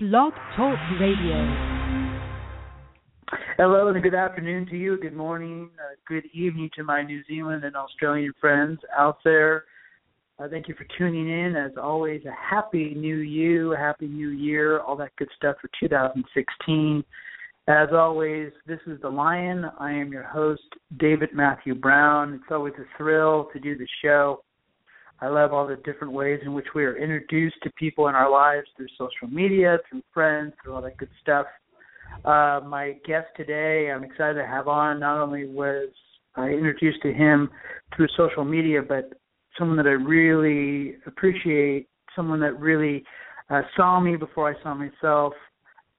Blog Talk Radio. Hello and good afternoon to you. Good morning. Uh, good evening to my New Zealand and Australian friends out there. Uh, thank you for tuning in. As always, a happy new you, happy new year, all that good stuff for 2016. As always, this is The Lion. I am your host, David Matthew Brown. It's always a thrill to do the show. I love all the different ways in which we are introduced to people in our lives through social media, through friends, through all that good stuff. Uh, my guest today, I'm excited to have on. Not only was I introduced to him through social media, but someone that I really appreciate, someone that really uh, saw me before I saw myself,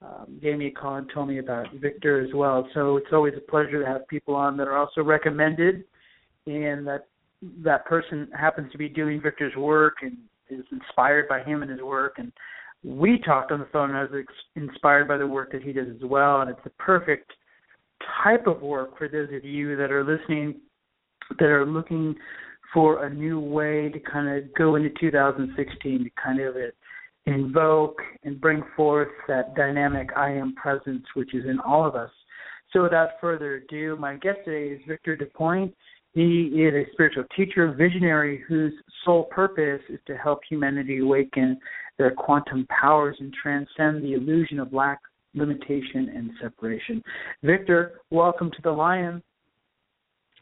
um, gave me a call and told me about Victor as well. So it's always a pleasure to have people on that are also recommended and that that person happens to be doing Victor's work and is inspired by him and his work. And we talked on the phone, and I was inspired by the work that he does as well. And it's the perfect type of work for those of you that are listening, that are looking for a new way to kind of go into 2016 to kind of invoke and bring forth that dynamic I am presence, which is in all of us. So without further ado, my guest today is Victor Da Ponte. He is a spiritual teacher, visionary whose sole purpose is to help humanity awaken their quantum powers and transcend the illusion of lack, limitation, and separation. Victor, welcome to the Lion.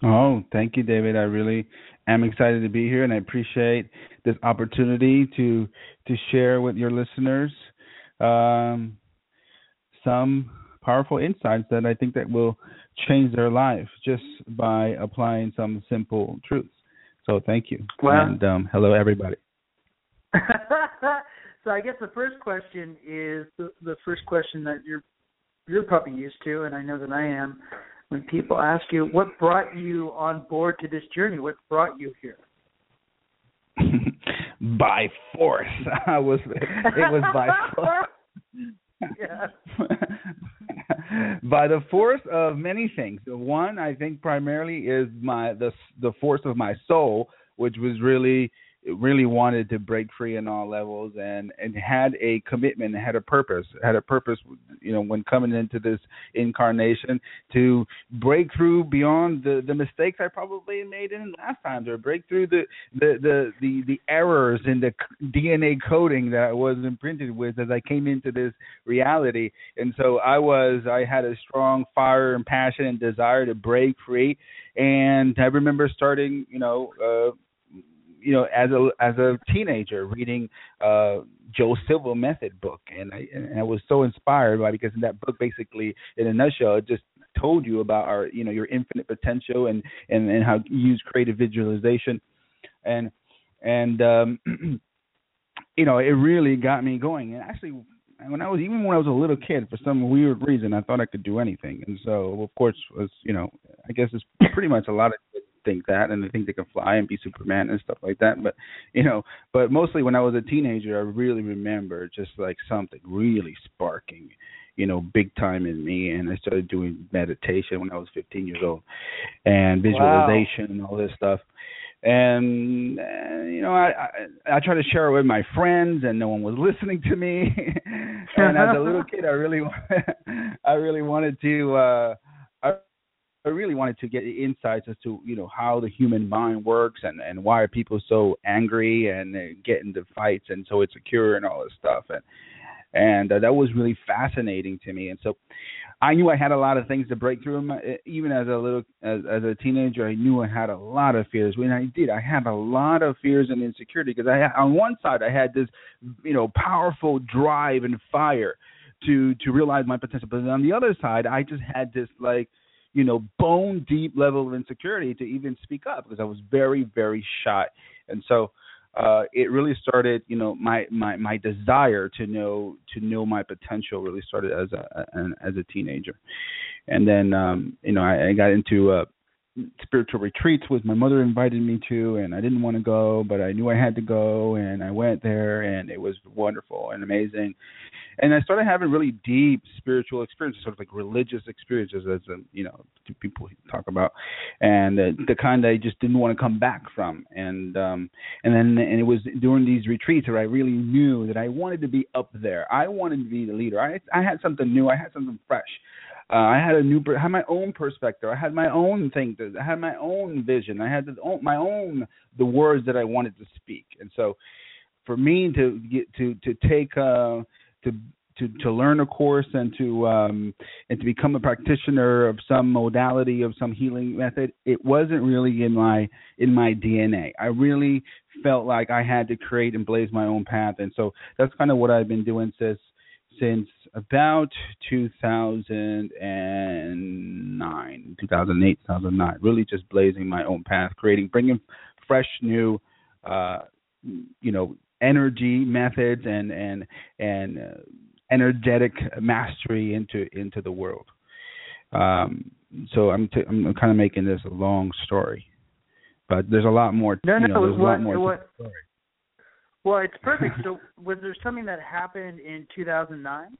Oh, thank you, David. I really am excited to be here, and I appreciate this opportunity to to share with your listeners um, some powerful insights that I think that will change their life just by applying some simple truths. So thank you. Well, and um, hello, everybody. so I guess the first question is the, the first question that you're you're probably used to, and I know that I am. When people ask you what brought you on board to this journey, what brought you here? by force. I was it was by force. yeah. By the force of many things. One, I think, primarily is my the the force of my soul, which was really really wanted to break free in all levels and and had a commitment had a purpose had a purpose you know when coming into this incarnation to break through beyond the the mistakes i probably made in last times or break through the the the the, the errors in the dna coding that i was imprinted with as i came into this reality. And so i was i had a strong fire and passion and desire to break free. And i remember starting you know uh you know, as a as a teenager, reading uh, Joe Silva Method book, and I and I was so inspired by because in that book, basically, in a nutshell, it just told you about our you know your infinite potential and and and how you use creative visualization, and and um, you know, it really got me going. And actually, when I was even when I was a little kid, for some weird reason, I thought I could do anything. And so, of course, was you know, I guess it's pretty much a lot of think that and they think they can fly and be Superman and stuff like that. But you know, but mostly when I was a teenager, I really remember just like something really sparking, you know, big time in me. And I started doing meditation when I was 15 years old, and visualization wow. and all this stuff. And uh, you know, I, I I tried to share it with my friends, and no one was listening to me. and as a little kid, I really I really wanted to. uh I really wanted to get insights as to you know how the human mind works and and why are people so angry and uh, get into fights and so insecure and all this stuff and and uh, that was really fascinating to me and so I knew I had a lot of things to break through. My, even as a little, as, as a teenager, I knew I had a lot of fears. When I did, I had a lot of fears and insecurity because I, on one side, I had this, you know, powerful drive and fire to to realize my potential, but on the other side, I just had this like you know, bone deep level of insecurity to even speak up because I was very, very shy. And so uh, it really started, you know, my, my, my desire to know to know my potential really started as a, as a teenager, and then um, you know I, I got into uh, spiritual retreats with my mother invited me to and I didn't want to go but I knew I had to go and I went there and it was wonderful and amazing and I started having really deep spiritual experiences sort of like religious experiences as um, you know people talk about and uh, the kind I just didn't want to come back from and um and then and it was during these retreats where I really knew that I wanted to be up there I wanted to be the leader I I had something new I had something fresh uh, I had a new, I had my own perspective. I had my own thing. To, I had my own vision. I had the, my own the words that I wanted to speak. And so, for me to get to to take uh, to to to learn a course and to um and to become a practitioner of some modality of some healing method it wasn't really in my in my dna i really felt like i had to create and blaze my own path and so that's kind of what i've been doing since since about 2009, 2008, 2009. Really just blazing my own path, creating, bringing fresh, new, uh, you know, energy methods and and and uh, energetic mastery into into the world. Um, so I'm t- I'm kind of making this a long story, but there's a lot more. No, you no, know, there's what, a lot more. What, well, it's perfect. so, was there something that happened in 2009?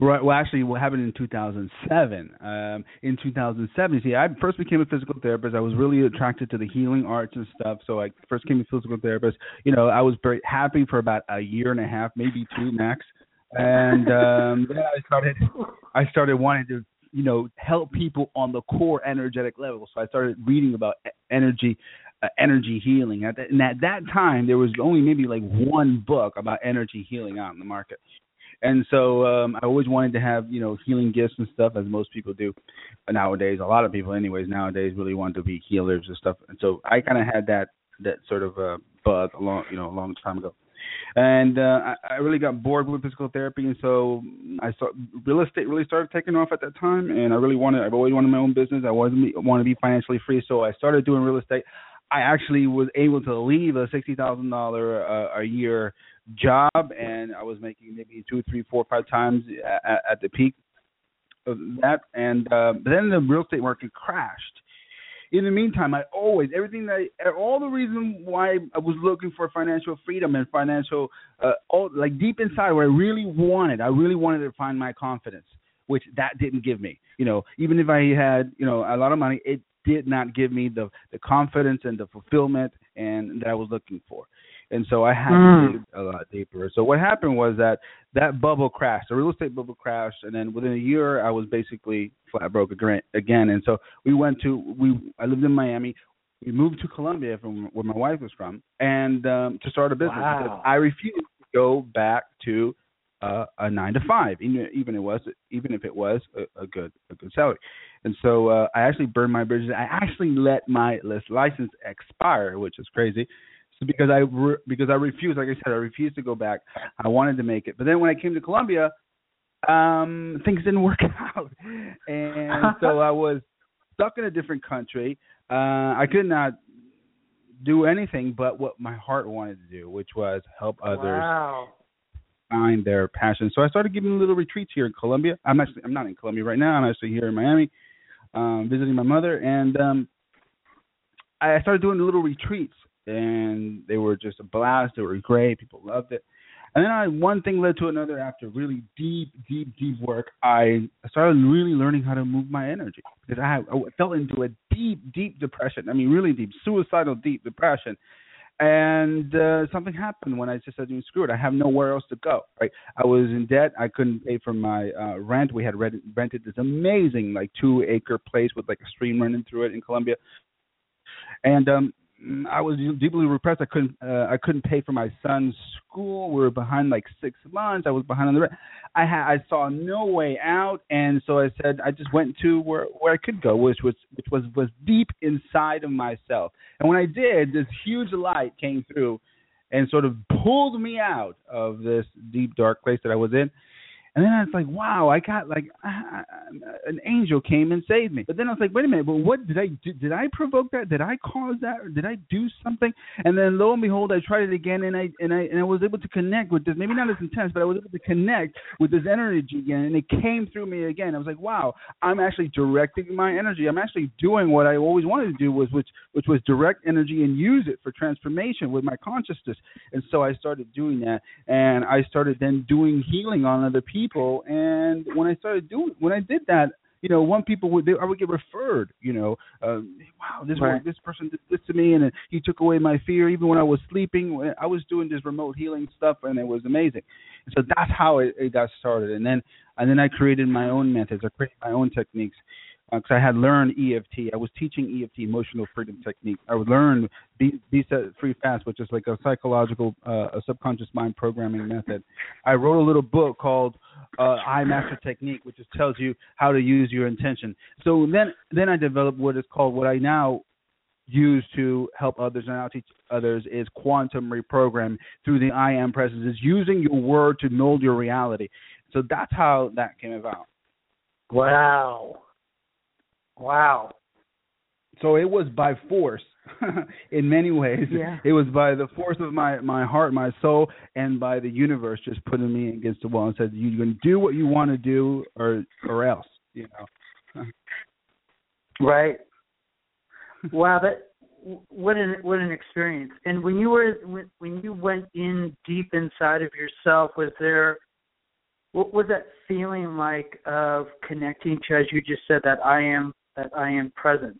Right. Well, actually, what happened in 2007? Um, in 2007, see, I first became a physical therapist. I was really attracted to the healing arts and stuff. So I first became a physical therapist. You know, I was very happy for about a year and a half, maybe two max. And um, then I started, I started wanting to, you know, help people on the core energetic level. So I started reading about energy uh, energy healing. At and at that time, there was only maybe like one book about energy healing out in the market. And so um, I always wanted to have you know healing gifts and stuff, as most people do nowadays. A lot of people, anyways, nowadays really want to be healers and stuff. And so I kind of had that that sort of uh, bug a long you know a long time ago. And uh, I, I really got bored with physical therapy, and so I saw real estate really started taking off at that time. And I really wanted, I've always wanted my own business. I wasn't want to be financially free, so I started doing real estate. I actually was able to leave a sixty thousand dollar a year job, and I was making maybe two, three, four, five times at, at the peak of that. And uh, but then the real estate market crashed. In the meantime, I always everything that I, all the reason why I was looking for financial freedom and financial, uh, all like deep inside, what I really wanted, I really wanted to find my confidence, which that didn't give me. You know, even if I had you know a lot of money, it did not give me the the confidence and the fulfillment and that I was looking for. And so I had mm. to dig a lot deeper. So what happened was that that bubble crashed, the real estate bubble crashed, and then within a year I was basically flat broke again. And so we went to we I lived in Miami. We moved to Colombia from where my wife was from, and um, to start a business wow. because I refused to go back to uh, a nine to five, even even it was even if it was a, a good a good salary. And so uh, I actually burned my bridges. I actually let my license expire, which is crazy. So because I re- because I refused, like I said, I refused to go back. I wanted to make it, but then when I came to Colombia, um, things didn't work out, and so I was stuck in a different country. Uh, I could not do anything but what my heart wanted to do, which was help others wow find their passion. So I started giving little retreats here in Colombia. I'm actually I'm not in Colombia right now. I'm actually here in Miami, um, visiting my mother, and um, I started doing little retreats, and they were just a blast. They were great. People loved it. And then I, one thing led to another. After really deep, deep, deep work, I started really learning how to move my energy because I, I fell into a deep, deep depression. I mean, really deep, suicidal, deep depression and uh, something happened when I just said, "Screw it! I have nowhere else to go." Right? I was in debt. I couldn't pay for my uh, rent. We had rent, rented this amazing, like two acre place with like a stream running through it in Colombia, and um, I was deeply repressed. I couldn't uh, I couldn't pay for my son's school. We were behind like six months. I was behind on the rent. I had I saw no way out, and so I said I just went to where where I could go, which was which was was deep inside of myself. And when I did, this huge light came through, and sort of pulled me out of this deep dark place that I was in. And then I was like, wow, I got like an angel came and saved me. But then I was like, wait a minute, but what did I do? Did I provoke that? Did I cause that? Or did I do something? And then lo and behold, I tried it again, and I and I and I was able to connect with this. Maybe not as intense, but I was able to connect with this energy again, and it came through me again. I was like, wow, I'm actually directing my energy. I'm actually doing what I always wanted to do was which which was direct energy and use it for transformation with my consciousness. And so I started doing that, and I started then doing healing on other people. And when I started doing, when I did that, you know, one people would they, I would get referred. You know, um, wow, this Right. this person did this to me, and he took away my fear. Even when I was sleeping, when I was doing this remote healing stuff, and it was amazing. So that's how it, it got started. And then and then I created my own methods. I created my own techniques because I had learned EFT. I was teaching EFT, emotional freedom technique. I would learn be be set free fast, which is like a psychological, uh, a subconscious mind programming method. I wrote a little book called uh, I Master Technique, which just tells you how to use your intention. So then then I developed what is called what I now use to help others and I'll teach others is quantum reprogram through the I am presence is using your word to mold your reality. So that's how that came about. Wow. Wow. So it was by force in many ways. Yeah. It was by the force of my my heart, my soul, and by the universe just putting me against the wall and said, "You can do what you want to do, or or else." You know. Right. wow, that what an what an experience. And when you were when, when you went in deep inside of yourself, was there what was that feeling like of connecting to, as you just said, that I am that I am presence?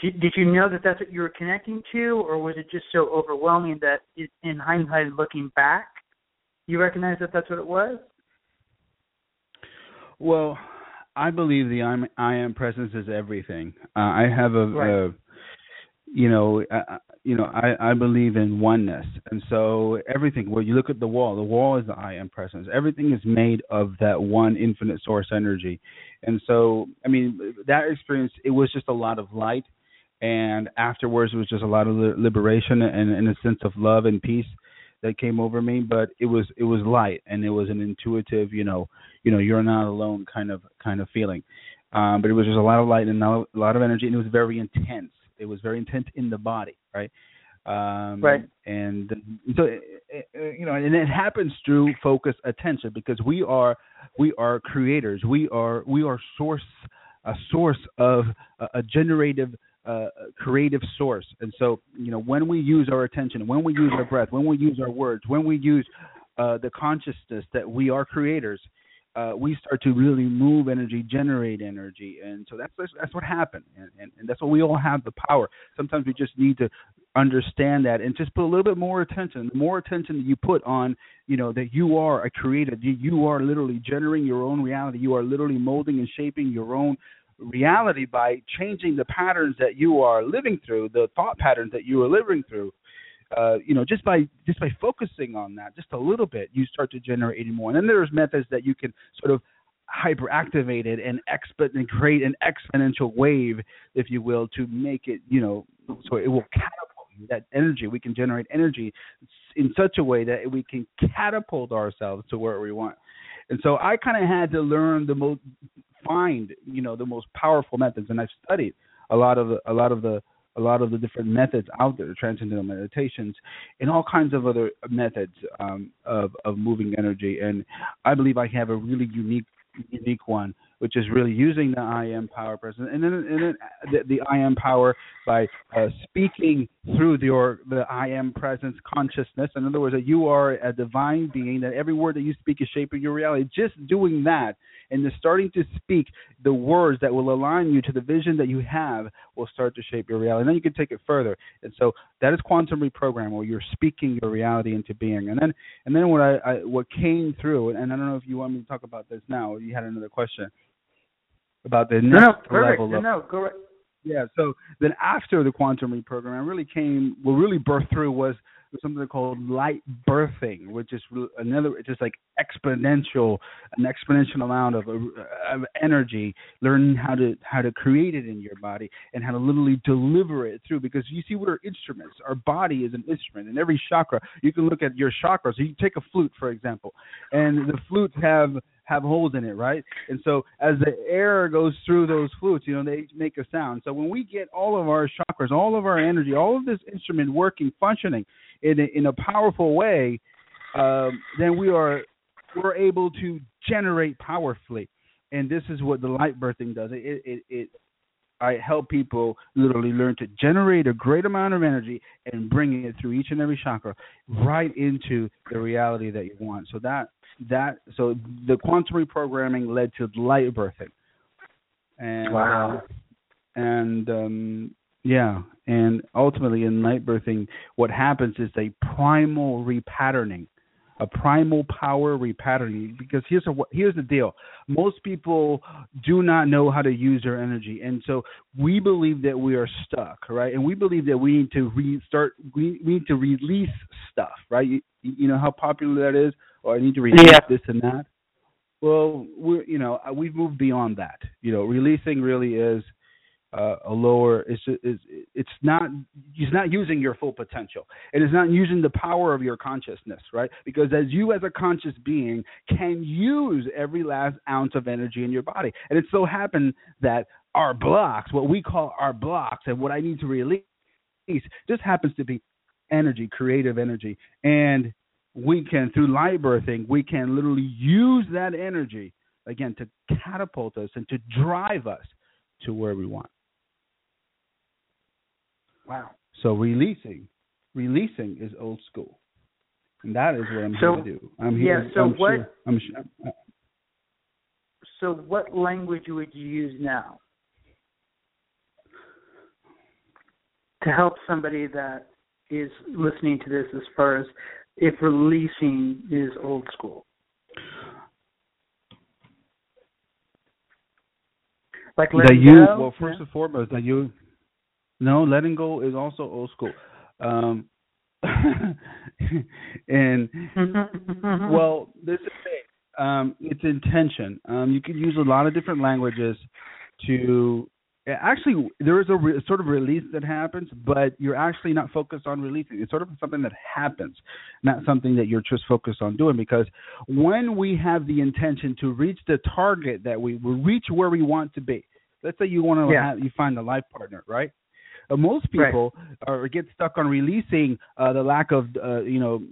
Did, did you know that that's what you were connecting to, or was it just so overwhelming that, it, in hindsight, looking back, you recognize that that's what it was? Well, I believe the I'm, I am presence is everything. Uh, I have a, Right. a you know, uh, you know, I I believe in oneness, and so everything. When you look at the wall, the wall is the I am presence. Everything is made of that one infinite source energy, and so I mean that experience. It was just a lot of light, and afterwards it was just a lot of liberation and, and a sense of love and peace that came over me. But it was it was light, and it was an intuitive, you know, you know, you're not alone kind of kind of feeling. Um, but it was just a lot of light and a lot of energy, and it was very intense. It was very intense in the body, right? Um, Right. And so, uh, uh, you know, and it happens through focus attention because we are we are creators. We are we are source a source of a, a generative uh, creative source. And so, you know, when we use our attention, when we use our breath, when we use our words, when we use uh, the consciousness that we are creators, uh, we start to really move energy, generate energy, and so that's that's, what happened, and, and and that's what we all have the power. Sometimes we just need to understand that and just put a little bit more attention. The more attention that you put on, you know, that you are a creator, you are literally generating your own reality. You are literally molding and shaping your own reality by changing the patterns that you are living through, the thought patterns that you are living through uh, you know, just by just by focusing on that just a little bit, you start to generate more. And then there's methods that you can sort of hyperactivate it and exp- and create an exponential wave, if you will, to make it, you know, so it will catapult. That energy, we can generate energy in such a way that we can catapult ourselves to where we want. And so I kind of had to learn the most, find, you know, the most powerful methods, and I've studied a lot of a lot of the a lot of the different methods out there, transcendental meditations, and all kinds of other methods um, of of moving energy. And I believe I have a really unique unique one, which is really using the I am power presence, and then and then the, the I am power by uh, speaking through your the I am presence consciousness. In other words, that you are a divine being. That every word that you speak is shaping your reality. Just doing that and then starting to speak the words that will align you to the vision that you have will start to shape your reality. And then you can take it further. And so that is quantum reprogram, where you're speaking your reality into being. And then and then what I, I what came through, and I don't know if you want me to talk about this now. Or you had another question about the No, next no, level of no, go right. yeah. So then after the quantum reprogram, I really came. What really birthed through was something called light birthing, which is another just like exponential, an exponential amount of, of energy. Learning how to how to create it in your body and how to literally deliver it through. Because you see, we're instruments. Our body is an instrument, and every chakra. You can look at your chakras. So you take a flute, for example, and the flutes have have holes in it, right? And so as the air goes through those flutes, you know, they make a sound. So when we get all of our chakras, all of our energy, all of this instrument working, functioning in a, in a powerful way, um, then we are we're able to generate powerfully. And this is what the light birthing does. It it, it I help people literally learn to generate a great amount of energy and bring it through each and every chakra right into the reality that you want. So that that so the quantum reprogramming led to light birthing. And wow. And um yeah, and ultimately in light birthing what happens is a primal repatterning a primal power repatterning. Because here's a, here's the deal. Most people do not know how to use their energy. And so we believe that we are stuck right? And we believe that we need to restart we, we need to release stuff right? You, you know how popular that is? Or i need to release yeah. this and that? Well we're you know we've moved beyond that. You know releasing really is uh, a lower it's it's it's not it's not using your full potential. And it is not using the power of your consciousness right? Because as you as a conscious being can use every last ounce of energy in your body. And it so happened that our blocks what we call our blocks and what i need to release just happens to be energy creative energy. And we can through light birthing we can literally use that energy again to catapult us and to drive us to where we want Wow. So releasing, releasing is old school, and that is what I'm so, here to do. I'm here. Yeah. So I'm what? Sure, I'm sure, uh, so what language would you use now to help somebody that is listening to this as far as if releasing is old school? Like that you well first yeah. and foremost that you no, letting go is also old school. Um, and well, this is it. Um, it's intention. Um, you can use a lot of different languages to actually there is a re, sort of release that happens, but you're actually not focused on releasing. It's sort of something that happens, not something that you're just focused on doing. Because when we have the intention to reach the target that we will reach where we want to be. Let's say you want to yeah. have, you find a life partner, right? Uh, most people right. are get stuck on releasing uh, the lack of uh, you know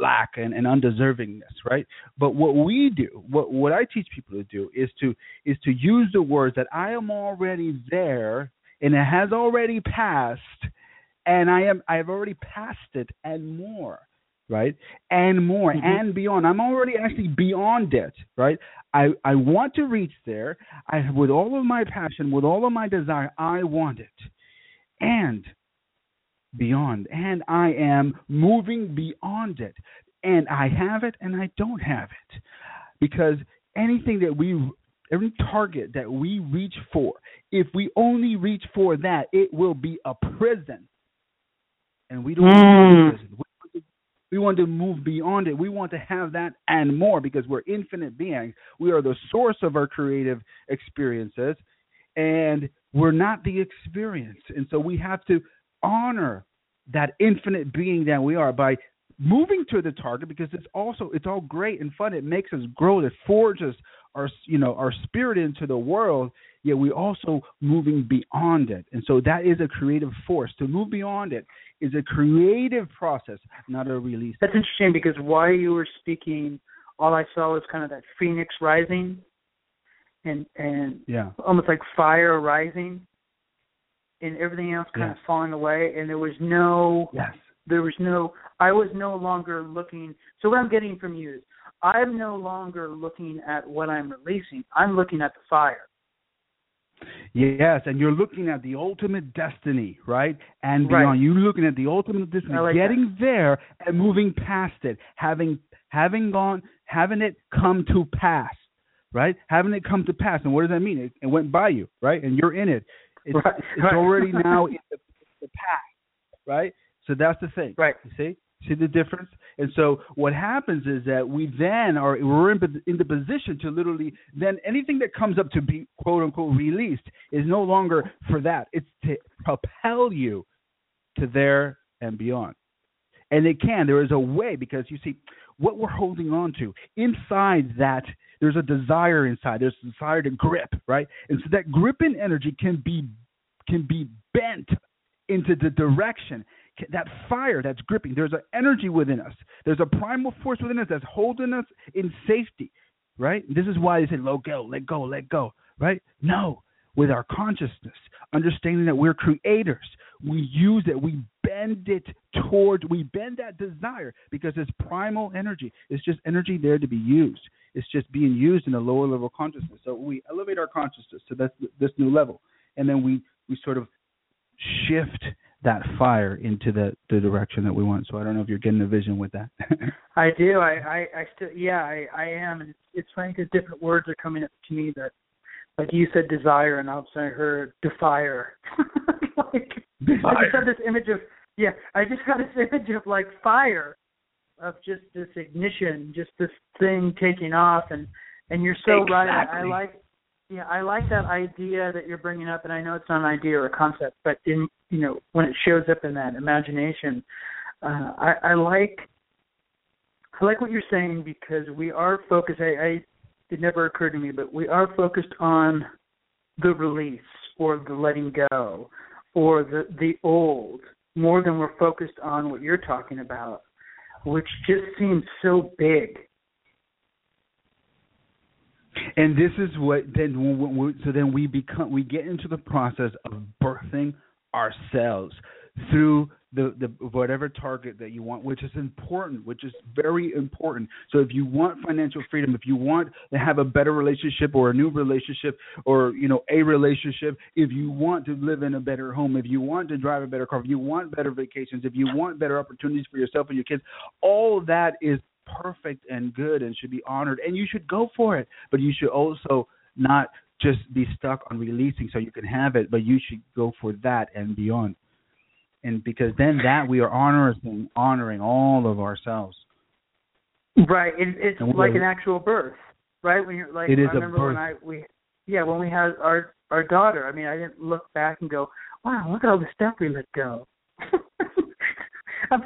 lack and, and undeservingness, right? But what we do, what what I teach people to do is to is to use the words that I am already there and it has already passed and I am I've already passed it and more right and more mm-hmm. and beyond i'm already actually beyond it right i i want to reach there i with all of my passion with all of my desire i want it and beyond. And I am moving beyond it. And I have it and I don't have it. Because anything that we, every target that we reach for, if we only reach for that, it will be a prison. And we don't mm. We want to move beyond it. We want to have that and more because we're infinite beings. We are the source of our creative experiences. And we're not the experience. And so we have to honor that infinite being that we are by moving to the target because it's also it's all great and fun. It makes us grow. It forges our you know our spirit into the world. Yet we also moving beyond it, and so that is a creative force. To move beyond it is a creative process, not a release. That's interesting because while you were speaking, all I saw was kind of that phoenix rising and and yeah, almost like fire rising, and everything else kind yes. of falling away, and there was no yes, there was no I was no longer looking. So what I'm getting from you is I'm no longer looking at what I'm releasing. I'm looking at the fire. Yes, and you're looking at the ultimate destiny, right? And beyond. Right. You're looking at the ultimate destiny, like getting that. there and moving past it, having having gone, having it come to pass right? Having it come to pass. And what does that mean? It, it went by you, right? And you're in it. It's, right. it's already now in the, the past, right? So So that's the thing. Right. You see? See the difference? And so what happens is that we then are we're in, in the position to literally then anything that comes up to be quote unquote released is no longer for that. It's to propel you to there and beyond. And it can. There is a way because you see what we're holding on to inside that there's a desire inside. There's a desire to grip, right? And so that gripping energy can be can be bent into the direction that fire that's gripping. There's an energy within us. There's a primal force within us that's holding us in safety, right? This is why they say, let go, let go, let go, right? No, with our consciousness, understanding that we're creators, we use it, we bend it towards, we bend that desire because it's primal energy. It's just energy there to be used. It's just being used in a lower level consciousness. So we elevate our consciousness to this, this new level, and then we we sort of shift that fire into the the direction that we want. So I don't know if you're getting a vision with that. I do. I I, I still yeah I I am, and it's, it's funny because different words are coming up to me that like you said desire, and all of a sudden I heard defire. like Desire. I just had this image of yeah I just got this image of like fire of just this ignition, just this thing taking off, and and you're so right. I, I like yeah, I like that idea that you're bringing up, and I know it's not an idea or a concept, but in you know when it shows up in that imagination, uh, I, I like I like what you're saying because we are focused. I, I it never occurred to me, but we are focused on the release or the letting go or the the old more than we're focused on what you're talking about, which just seems so big. and this is what then so then we become we get into the process of birthing ourselves through the, the whatever target that you want, which is important, which is very important. So if you want financial freedom, if you want to have a better relationship or a new relationship or you know a relationship, if you want to live in a better home, if you want to drive a better car, if you want better vacations, if you want better opportunities for yourself and your kids, all that is perfect and good and should be honored and you should go for it. But you should also not just be stuck on releasing so you can have it, but you should go for that and beyond and because then that we are honoring honoring all of ourselves. Right. It, it's like an actual birth, right? When you're like, It is I a remember when I we, yeah, when we had our our daughter. I mean, I didn't look back and go, wow, look at all the stuff we let go. I'm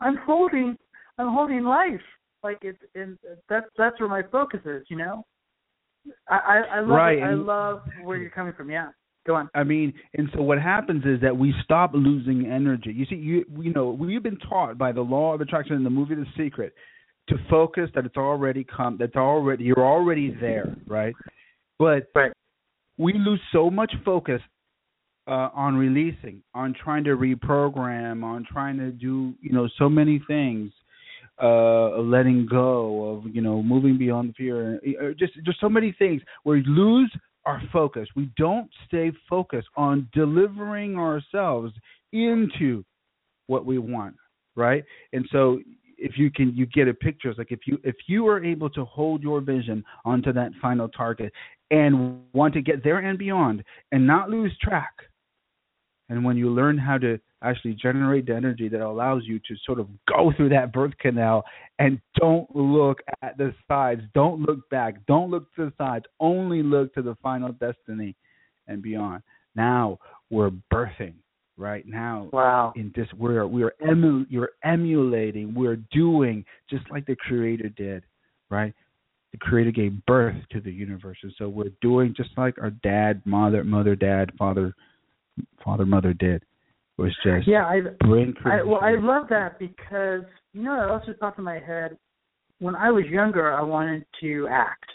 I'm holding I'm holding life. Like it's and that's that's where my focus is. You know. I I, I love Right. I love where you're coming from. Yeah. Go on. I mean, and so what happens is that we stop losing energy. You see, you you know, we've been taught by the law of attraction in the movie The Secret to focus that it's already come, that's already you're already there, right? But Right. we lose so much focus uh, on releasing, on trying to reprogram, on trying to do, you know, so many things, uh, letting go of, you know, moving beyond fear, uh, just just so many things where you lose our focus. We don't stay focused on delivering ourselves into what we want, right? And so if you can you get a picture it's like if you if you are able to hold your vision onto that final target and want to get there and beyond and not lose track and when you learn how to actually generate the energy that allows you to sort of go through that birth canal and don't look at the sides, don't look back, don't look to the sides, only look to the final destiny and beyond. Now we're birthing, right? Now Wow. in this we're we're emu, you're emulating, we're doing just like the creator did, right? The creator gave birth to the universe. And so we're doing just like our dad, mother, mother, dad, father, father, mother did. Was just Yeah. I bring I, well, I love that because you know, it also popped in my head. When I was younger, I wanted to act,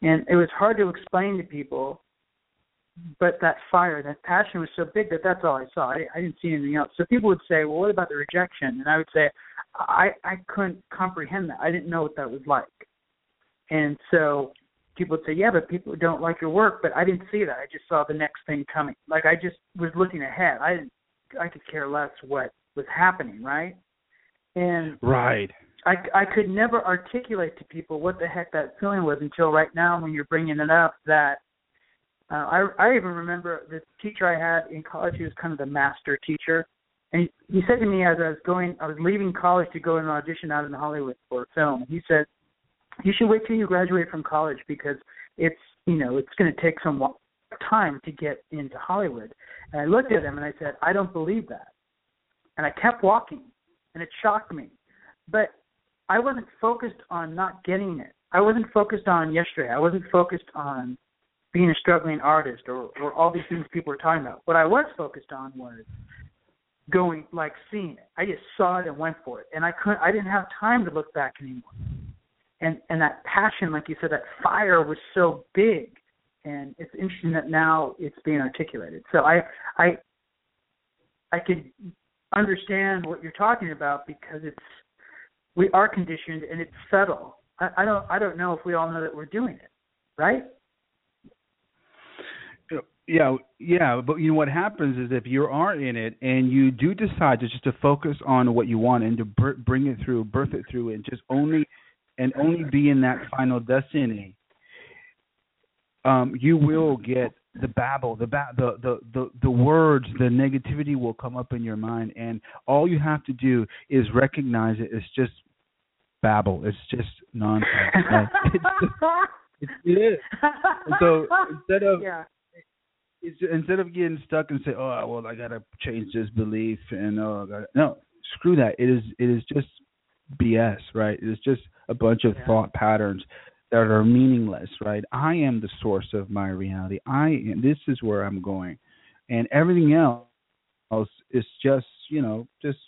and it was hard to explain to people. But that fire, that passion was so big that that's all I saw. I, I didn't see anything else. So people would say, "Well, what about the rejection?" And I would say, "I I couldn't comprehend that. I didn't know what that was like." And so people would say, "Yeah, but people don't like your work." But I didn't see that. I just saw the next thing coming. Like I just was looking ahead. I didn't. I could care less what was happening, right? And right. I I could never articulate to people what the heck that feeling was until right now when you're bringing it up. That uh, I I even remember the teacher I had in college. He was kind of the master teacher, And he said to me as I was going, I was leaving college to go and audition out in Hollywood for a film. He said, "You should wait till you graduate from college because it's you know it's going to take some time to get into Hollywood." And I looked at him and I said, "I don't believe that." And I kept walking, and it shocked me. But I wasn't focused on not getting it. I wasn't focused on yesterday. I wasn't focused on being a struggling artist or, or all these things people were talking about. What I was focused on was going like seeing it. I just saw it and went for it. And I couldn't I didn't have time to look back anymore. And and that passion, like you said, that fire was so big. And it's interesting that now it's being articulated. So I I I could understand what you're talking about because it's we are conditioned and it's subtle. I, I don't I don't know if we all know that we're doing it, right? Yeah, yeah, but you know what happens is if you are in it and you do decide to just to focus on what you want and to bring it through, birth it through, and just only and only be in that final destiny, um, you will get the babble, the ba- the, the the the words, the negativity will come up in your mind, and all you have to do is recognize it. It's just babble. It's just nonsense. It's just, it, it is. And so instead of yeah. instead of getting stuck and say, "Oh, well, I gotta change this belief," and oh, I gotta, no, screw that. It is it is just BS, right? It is just a bunch of Yeah. thought patterns that are meaningless, right? I am the source of my reality. I am, this is where I'm going, and everything else is just you know just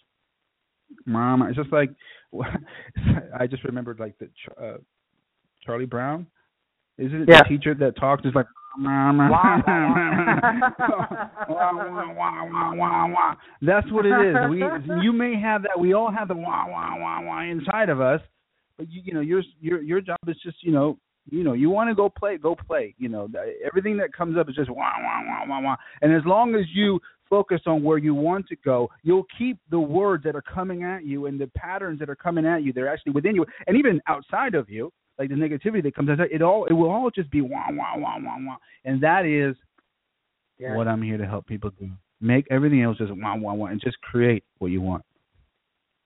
mom. It's just like I just remembered like the uh, Charlie Brown. Is it Yeah. the teacher that talks? Is like. That's what it is. We you may have that. We all have the wah wah wah wah inside of us, but you you know your your your job is just you know you know you want to go play go play. You know everything that comes up is just wah wah wah wah wah. And as long as you focus on where you want to go, you'll keep the words that are coming at you and the patterns that are coming at you. They're actually within you and even outside of you. Like the negativity that comes outside, it all it will all just be wah wah wah wah wah, and that is Yeah. what I'm here to help people do. Make everything else just wah wah wah, and just create what you want.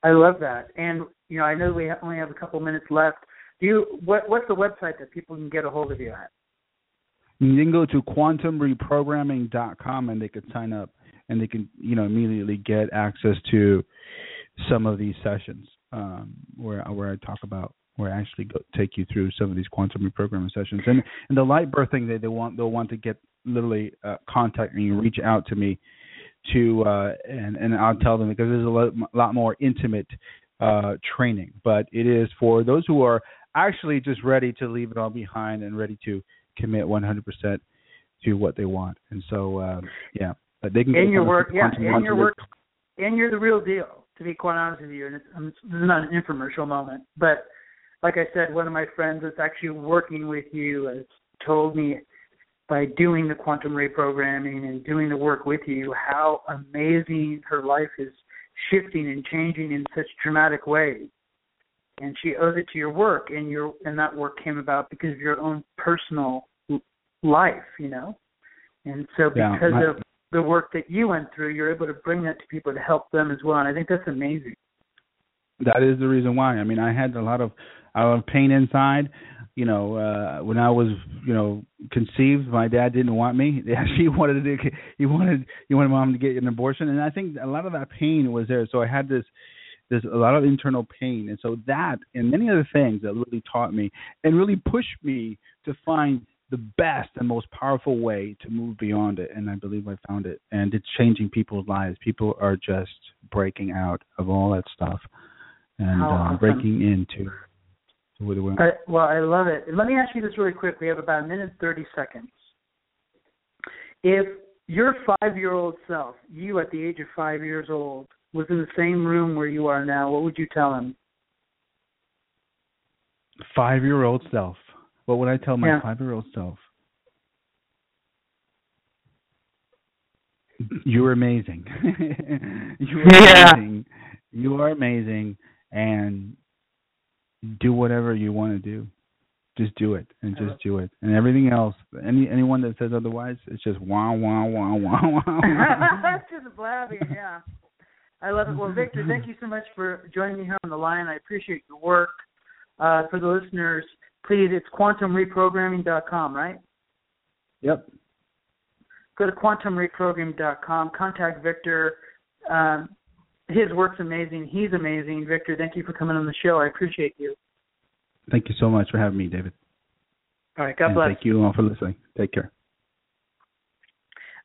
I love that. And you know, I know we only have a couple minutes left. Do you what what's the website that people can get a hold of you at? You can go to quantumreprogramming.com and they can sign up and they can you know immediately get access to some of these sessions um, where where I talk about where I actually go, take you through some of these quantum reprogramming sessions and and the light birthing they they want they'll want to get literally uh, contact me reach out to me to uh, and and I'll tell them because there's a lot, lot more intimate uh, training. But it is for those who are actually just ready to leave it all behind and ready to commit 100% to what they want. And so um, yeah but they can get In your work, yeah, in your work, and you're the real deal. To be quite honest with you, and it's, um, this is not an infomercial moment, but like I said, one of my friends that's actually working with you has told me by doing the quantum reprogramming and doing the work with you how amazing her life is shifting and changing in such dramatic ways. And she owes it to your work, and your and that work came about because of your own personal life, you know. And so Yeah, because my- of the work that you went through, you're able to bring that to people to help them as well. And I think that's amazing. that is the reason why. I mean, I had a lot of a lot of pain inside. You know, uh when I was, you know, conceived, my dad didn't want me. He wanted to he wanted he wanted mom to get an abortion, and I think a lot of that pain was there. So I had this there's a lot of internal pain, and so that and many other things that really taught me and really pushed me to find the best and most powerful way to move beyond it. And I believe I found it, and it's changing people's lives. People are just breaking out of all that stuff and uh, awesome. breaking into where they went. I, well, I love it. Let me ask you this really quick. We have about a minute and 30 seconds. If your five year old self, you at the age of five years old, was in the same room where you are now, what would you tell him? Five year old self. What would I tell my Yeah. five year old self? You're amazing. you are Yeah. amazing. You are amazing and do whatever you want to do. Just do it and just do it. And everything else any anyone that says otherwise, it's just wah wah wah wah wah. wah. Just blabbing, yeah. I love it. Well, Victor, thank you so much for joining me here on the line. I appreciate your work. Uh, for the listeners, please, it's quantumreprogramming.com, right? Yep. Go to quantumreprogramming.com. Contact Victor. Um, his work's amazing. He's amazing. Victor, thank you for coming on the show. I appreciate you. Thank you so much for having me, David. All right. God and bless. Thank you all for listening. Take care.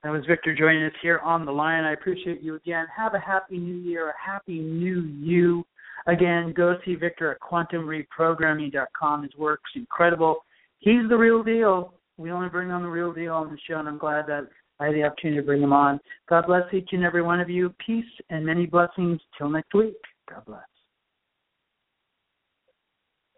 That was Victor joining us here on the line. I appreciate you again. Have a happy new year, a happy new you. Again, go see Victor at quantumreprogramming.com. His work's incredible. He's the real deal. We only bring on the real deal on the show, and I'm glad that I had the opportunity to bring them on. God bless each and every one of you. Peace and many blessings. Till next week. God bless.